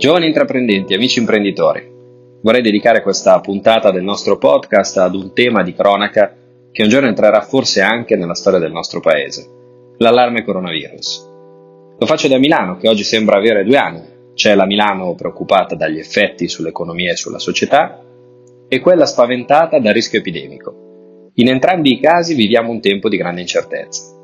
Giovani intraprendenti, amici imprenditori, vorrei dedicare questa puntata del nostro podcast ad un tema di cronaca che un giorno entrerà forse anche nella storia del nostro paese, l'allarme coronavirus. Lo faccio da Milano, che oggi sembra avere due anni. C'è la Milano preoccupata dagli effetti sull'economia e sulla società e quella spaventata dal rischio epidemico. In entrambi i casi viviamo un tempo di grande incertezza.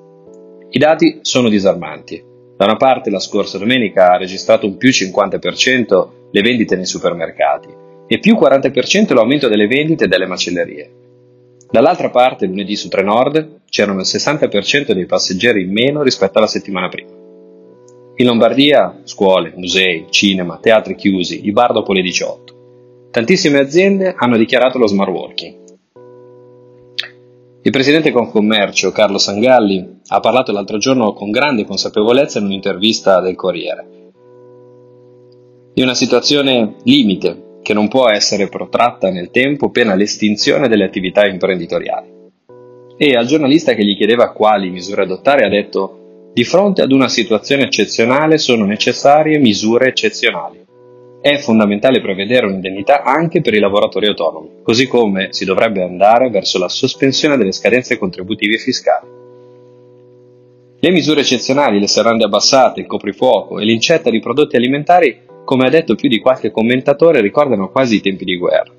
I dati sono disarmanti. Da una parte la scorsa domenica ha registrato un più 50% le vendite nei supermercati e più 40% l'aumento delle vendite delle macellerie. Dall'altra parte, lunedì su Trenord c'erano il 60% dei passeggeri in meno rispetto alla settimana prima. In Lombardia, scuole, musei, cinema, teatri chiusi, i bar dopo le 18. Tantissime aziende hanno dichiarato lo smart working. Il presidente Confcommercio, Carlo Sangalli, ha parlato l'altro giorno con grande consapevolezza in un'intervista del Corriere di una situazione limite che non può essere protratta nel tempo pena l'estinzione delle attività imprenditoriali. E al giornalista che gli chiedeva quali misure adottare ha detto di fronte ad una situazione eccezionale sono necessarie misure eccezionali è fondamentale prevedere un'indennità anche per i lavoratori autonomi, così come si dovrebbe andare verso la sospensione delle scadenze contributive fiscali. Le misure eccezionali, le serrande abbassate, il coprifuoco e l'incetta di prodotti alimentari, come ha detto più di qualche commentatore, ricordano quasi i tempi di guerra.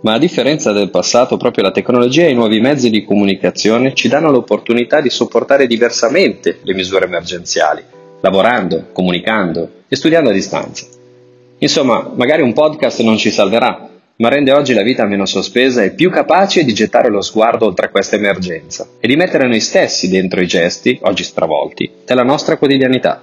Ma a differenza del passato, proprio la tecnologia e i nuovi mezzi di comunicazione ci danno l'opportunità di sopportare diversamente le misure emergenziali, lavorando, comunicando e studiando a distanza. Insomma, magari un podcast non ci salverà, ma rende oggi la vita meno sospesa e più capace di gettare lo sguardo oltre questa emergenza e di mettere noi stessi dentro i gesti, oggi stravolti, della nostra quotidianità.